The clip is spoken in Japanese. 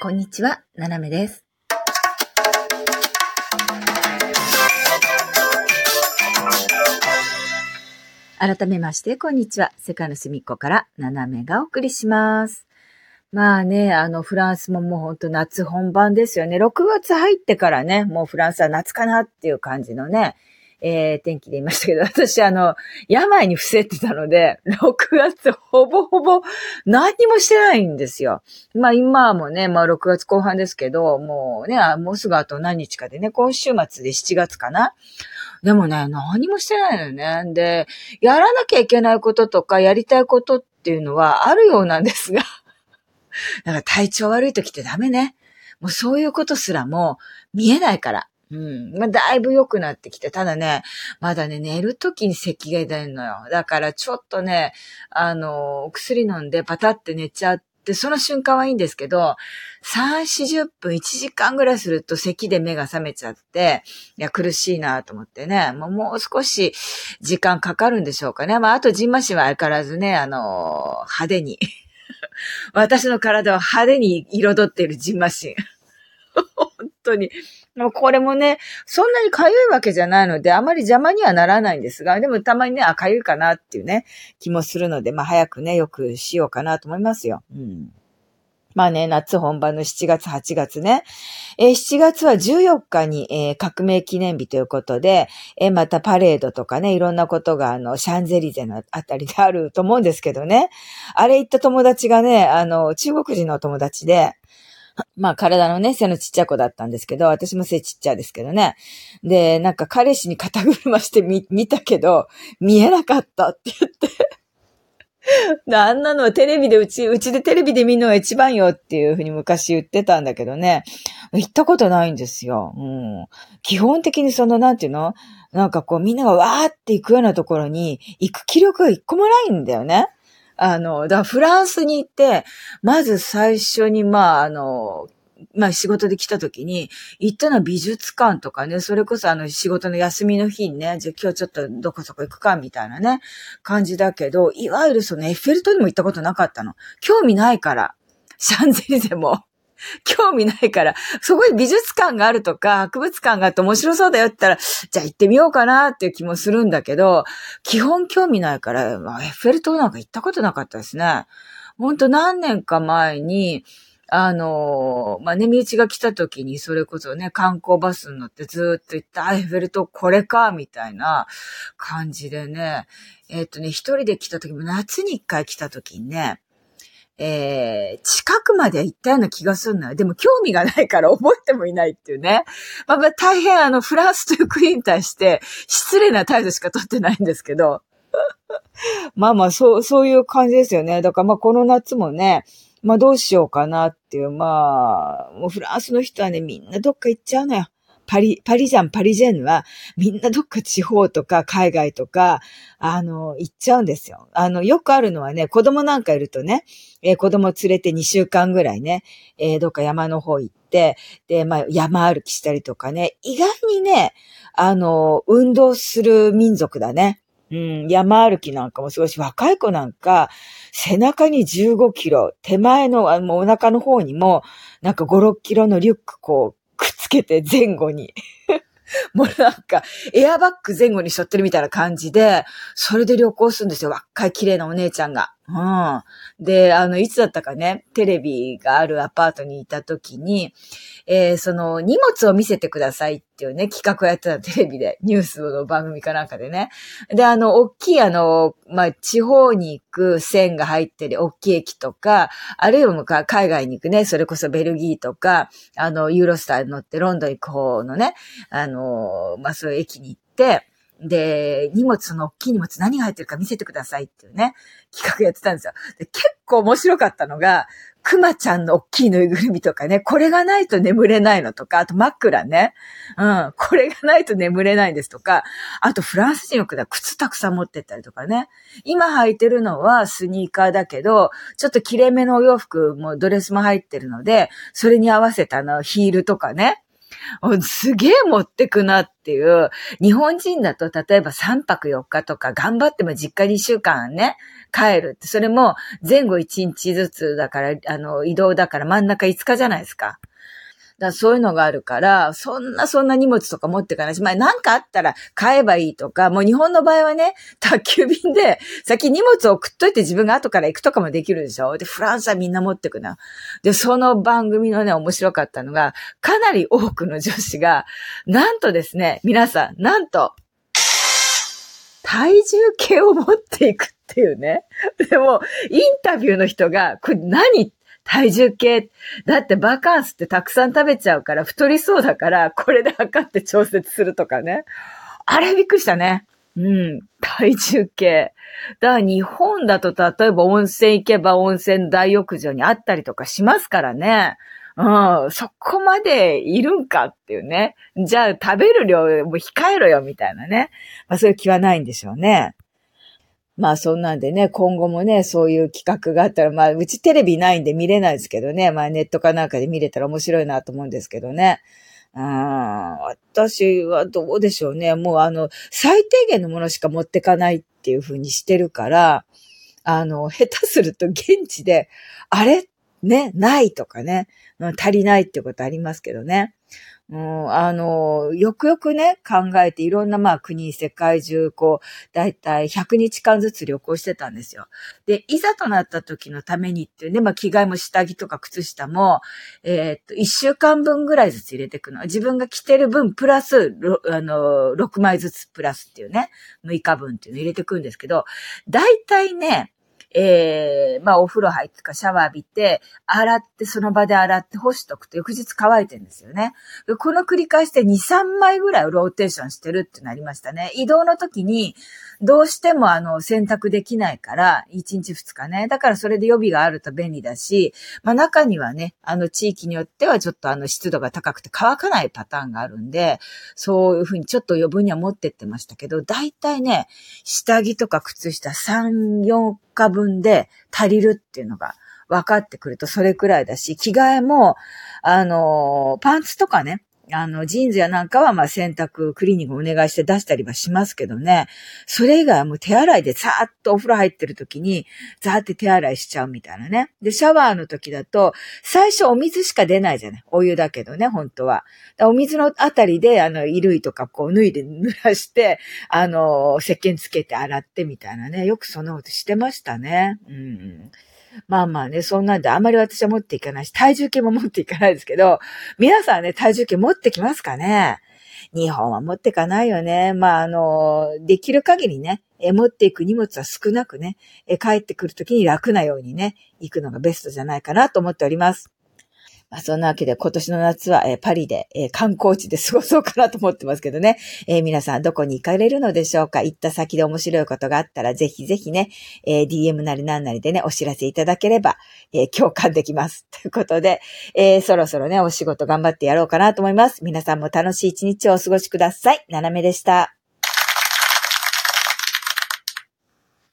こんにちは、ななめです。改めまして、こんにちは。世界の隅っこから、ななめがお送りします。まあね、あの、フランスももうほんと夏本番ですよね。6月入ってからね、もうフランスは夏かなっていう感じのね、えー、天気で言いましたけど、私あの、病に伏せてたので、6月ほぼほぼ何もしてないんですよ。まあ今もね、まあ6月後半ですけど、もうね、もうすぐあと何日かでね、今週末で7月かな。でもね、何もしてないのよね。で、やらなきゃいけないこととか、やりたいことっていうのはあるようなんですが、だか体調悪い時ってダメね。もうそういうことすらも見えないから。うん。まあ、だいぶ良くなってきて、ただね、まだね、寝るときに咳が出るのよ。だからちょっとね、あの、お薬飲んでパタって寝ちゃって、その瞬間はいいんですけど、3、40分、1時間ぐらいすると咳で目が覚めちゃって、いや、苦しいなと思ってね、もうもう少し時間かかるんでしょうかね。まあ、あと、ジンマシンは相変わらずね、あの、派手に。私の体は派手に彩っているジンマシン。本当に。もうこれもね、そんなに痒いわけじゃないので、あまり邪魔にはならないんですが、でもたまにね、あ、痒いかなっていうね、気もするので、まあ早くね、よくしようかなと思いますよ。うん。まあね、夏本番の7月、8月ね。えー7月は14日に、えー革命記念日ということで、えーまたパレードとかね、いろんなことが、あの、シャンゼリゼのあたりであると思うんですけどね。あれ行った友達がね、あの、中国人の友達で、まあ体のね、背のちっちゃい子だったんですけど、私も背ちっちゃいですけどね。で、なんか彼氏に肩車してみ、見たけど、見えなかったって言って。あんなのはテレビで、うち、うちでテレビで見るのが一番よっていうふうに昔言ってたんだけどね。行ったことないんですよ。うん。基本的にその、なんていうの？なんかこうみんながわーって行くようなところに行く気力が一個もないんだよね。あの、だからフランスに行って、まず最初に、まあ、あの、まあ仕事で来た時に、行ったのは美術館とかね、それこそあの仕事の休みの日にね、じゃあ今日ちょっとどこそこ行くかみたいなね、感じだけど、いわゆるそのエッフェル塔にも行ったことなかったの。興味ないから。シャンゼリゼも。興味ないから、そこに美術館があるとか、博物館があって面白そうだよって言ったら、じゃあ行ってみようかなっていう気もするんだけど、基本興味ないから、まあエッフェル塔なんか行ったことなかったですね。ほんと何年か前に、あの、まあ、ね、身内が来た時に、それこそね、観光バスに乗ってずっと行った、エッフェル塔これか、みたいな感じでね、えっ、とね、一人で来た時も、夏に一回来た時にね、えー、近くまで行ったような気がするのよ。でも興味がないから覚えてもいないっていうね。まあ、まあ大変あの、フランスという国に対して失礼な態度しか取ってないんですけど。まあまあ、そう、そういう感じですよね。だからまあこの夏もね、まあどうしようかなっていう、まあ、もうフランスの人はね、みんなどっか行っちゃうのよ。パリ、パリジャン、パリジェンヌは、みんなどっか地方とか海外とか、あの、行っちゃうんですよ。あの、よくあるのはね、子供なんかいるとね、えー子供連れて2週間ぐらいね、えーどっか山の方行って、で、まあ、山歩きしたりとかね、意外にね、あの、運動する民族だね。うん、山歩きなんかもすごいし、若い子なんか、背中に15キロ、手前の、あの、お腹の方にも、なんか5、6キロのリュックこう、くっつけて前後に。もうなんか、エアバッグ前後に背負ってるみたいな感じで、それで旅行するんですよ。若い綺麗なお姉ちゃんが。うん。で、あの、いつだったかね、テレビがあるアパートにいた時に、えーその、荷物を見せてくださいっていうね、企画をやってたテレビで、ニュースの番組かなんかでね。で、あの、大きいあの、まあ、地方に行く線が入ってる大きい駅とか、あるいはもう海外に行くね、それこそベルギーとか、あの、ユーロスターに乗ってロンドン行く方のね、あの、まあ、そういう駅に行って、で、荷物の大きい荷物何が入ってるか見せてくださいっていうね、企画やってたんですよ。で結構面白かったのが、クマちゃんの大きいぬいぐるみとかね、これがないと眠れないのとか、あと枕ね。うん、これがないと眠れないんですとか、あとフランス人よくだ靴たくさん持ってったりとかね。今履いてるのはスニーカーだけど、ちょっと綺麗めのお洋服もドレスも入ってるので、それに合わせたあのヒールとかね。すげえ持ってくなっていう、日本人だと例えば3泊4日とか頑張っても実家2週間ね、帰るって、それも前後1日ずつだから、あの、移動だから真ん中5日じゃないですか。だそういうのがあるから、そんなそんな荷物とか持ってかないし、まあなんかあったら買えばいいとか、もう日本の場合はね、宅急便で先荷物を送っといて自分が後から行くとかもできるでしょで、フランスはみんな持ってくな。で、その番組のね、面白かったのが、かなり多くの女子が、なんとですね、皆さん、なんと、体重計を持っていくっていうね。でも、インタビューの人が、これ何体重計。だってバカンスってたくさん食べちゃうから太りそうだから、これで測って調節するとかね。あれびっくりしたね。うん。体重計。だから日本だと例えば温泉行けば温泉大浴場にあったりとかしますからね。うん、そこまでいるんかっていうね。じゃあ食べる量も控えろよみたいなね。まあそういう気はないんでしょうね。まあそんなんでね、今後もね、そういう企画があったら、まあうちテレビないんで見れないですけどね、まあネットかなんかで見れたら面白いなと思うんですけどね。うん、私はどうでしょうね。もうあの、最低限のものしか持ってかないっていう風にしてるから、あの、下手すると現地で、あれ？ね、ないとかね、足りないってことありますけどね。もう、あの、よくよくね、考えていろんなまあ国、世界中、こう、だいたい100日間ずつ旅行してたんですよ。で、いざとなった時のためにっていうね、まあ着替えも下着とか靴下も、えー、っと、1週間分ぐらいずつ入れていくの。自分が着てる分、プラス、あの、6枚ずつプラスっていうね、6日分っていうの入れていくんですけど、だいたいね、えー、まあお風呂入ってかシャワー浴びて、洗ってその場で洗って干しとくと翌日乾いてるんですよね。この繰り返しで2、3枚ぐらいローテーションしてるってなりましたね。移動の時にどうしてもあの洗濯できないから、1日2日ね。だからそれで予備があると便利だし、まあ中にはね、あの地域によってはちょっとあの湿度が高くて乾かないパターンがあるんで、そういうふうにちょっと余分には持ってってましたけど、大体ね、下着とか靴下3、4日分分で足りるっていうのが分かってくるとそれくらいだし、着替えも、あの、パンツとかね、あの、ジーンズやなんかは、まあ、洗濯、クリーニングお願いして出したりはしますけどね。それ以外はもう手洗いでさーっとお風呂入ってる時に、ザーって手洗いしちゃうみたいなね。で、シャワーの時だと、最初お水しか出ないじゃない。お湯だけどね、本当は。お水のあたりで、あの、衣類とかこう脱いで濡らして、あの、石鹸つけて洗ってみたいなね。よくそんなことしてましたね。うん。まあまあね、そんなんであまり私は持っていかないし、体重計も持っていかないですけど、皆さんね、体重計持ってきますかね？日本は持ってかないよね。まあ、あの、できる限りね、え持っていく荷物は少なくね、え帰ってくるときに楽なようにね、行くのがベストじゃないかなと思っております。まあ、そんなわけで今年の夏は、えー、パリで、えー、観光地で過ごそうかなと思ってますけどね。えー、皆さんどこに行かれるのでしょうか？行った先で面白いことがあったらぜひぜひね、え DM なりななりでね、お知らせいただければ、え共感できます。ということで、えそろそろね、お仕事頑張ってやろうかなと思います。皆さんも楽しい一日をお過ごしください。ななめでした。